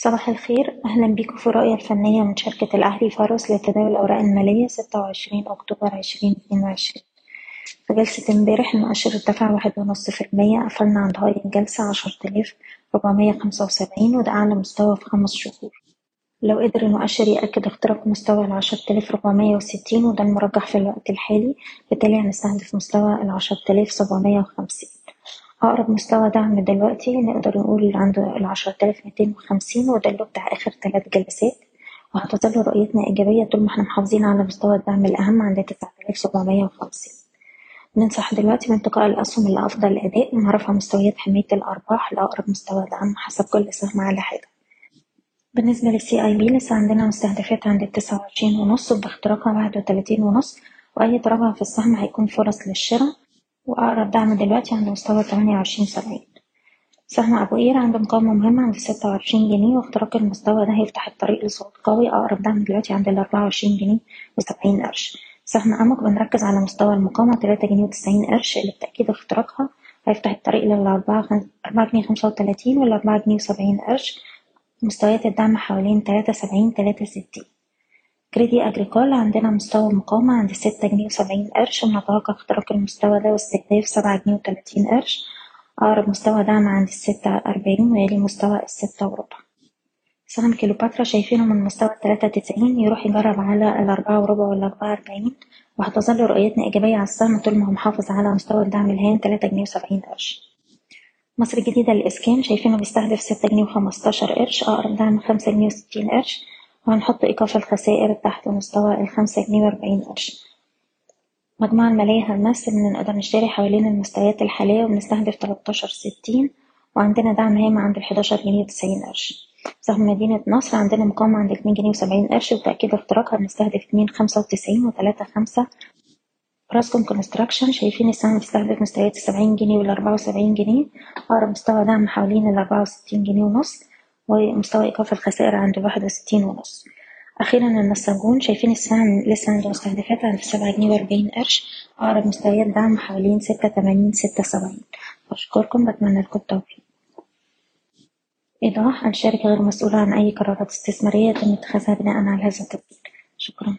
صباح الخير. أهلا بيكم في الرؤية الفنية من شركة الأهلي فارس لتداول الأوراق المالية ستة وعشرين أكتوبر عشرين اتنين وعشرين. في جلسة امبارح المؤشر ارتفع واحد ونص في المية قفلنا عند هاي الجلسة عشرة آلاف ربعمية خمسة وسبعين وده أعلى مستوى في خمس شهور. لو قدر المؤشر يأكد اختراق مستوى العشرة آلاف ربعمية وستين وده المرجح في الوقت الحالي بالتالي هنستهدف مستوى العشرة آلاف سبعمية وخمسين. أقرب مستوى دعم دلوقتي نقدر نقول عند العشرة آلاف ميتين وخمسين وده اللي بتاع آخر تلات جلسات. وهتظل رؤيتنا إيجابية طول ما إحنا محافظين على مستوى الدعم الأهم عند تسعة آلاف سبعمية وخمسين. ننصح دلوقتي بانتقاء الأسهم اللي أفضل أداء مع رفع مستويات حماية الأرباح لأقرب مستوى دعم حسب كل سهم على حدة. بالنسبة للسي اي بي لسه عندنا مستهدفات عند التسعة وعشرين ونص وباختراقها واحد وتلاتين ونص. وأي تراجع في السهم هيكون فرص للشراء. وأقرب دعم دلوقتي عند مستوى تمانية وعشرين سبعين. سهم أبو قير عنده مقاومة مهمة عند ستة وعشرين جنيه واختراق المستوى ده هيفتح الطريق لصعود قوي. أقرب دعم دلوقتي عند الأربعة وعشرين جنيه وسبعين قرش. سهم أمك بنركز على مستوى المقاومة تلاتة جنيه وتسعين قرش. اللي بتأكيد اختراقها هيفتح الطريق للأربعة أربعة جنيه خمسة وتلاتين والأربعة جنيه وسبعين قرش. مستويات الدعم حوالين تلاتة سبعين تلاتة ستين كريدي أجريكول عندنا مستوى مقاومة عند ستة جنيه وسبعين قرش ونتوقع اختراق المستوى ده واستهداف سبعة جنيه وتلاتين قرش. أقرب مستوى دعم عند الستة أربعين ويلي مستوى الستة وربع سهم كيلوباترا شايفينه من مستوى التلاتة تسعين يروح يجرب على الأربعة وربع والأربعة أربعين. وهتظل رؤيتنا إيجابية على السهم طول ما هو محافظ على مستوى الدعم الهام تلاتة جنيه وسبعين قرش. مصر الجديدة للإسكان شايفينه بيستهدف ستة جنيه وخمستاشر قرش. أقرب دعم خمسة جنيه وستين قرش. وهنحط إيقاف الخسائر تحت مستوى الخمسة جنيه وأربعين قرش. مجموعة المالية هيرميس إن نقدر نشتري حوالين المستويات الحالية وبنستهدف تلاتاشر ستين وعندنا دعم هام عند الحداشر جنيه وتسعين قرش. سهم مدينة نصر عندنا مقاومة عند اتنين جنيه وسبعين قرش وتأكيد اختراقها بنستهدف اتنين خمسة وتسعين وتلاتة خمسة. أوراسكوم كونستراكشن شايفين السهم بيستهدف مستويات السبعين جنيه والأربعة وسبعين جنيه أقرب مستوى دعم حوالين الأربعة وستين جنيه ونص. ومستوى إيقاف الخسائر عند واحد وستين ونص. أخيرا النساجون شايفين السهم لسه عنده مستهدفات عند سبعة جنيه وأربعين قرش. أقرب مستويات دعم حوالين ستة تمانين ستة سبعين بشكركم بتمنى لكم التوفيق. إيضاح الشركة غير مسؤولة عن أي قرارات استثمارية يتم اتخاذها بناء على هذا التطبيق. شكرا.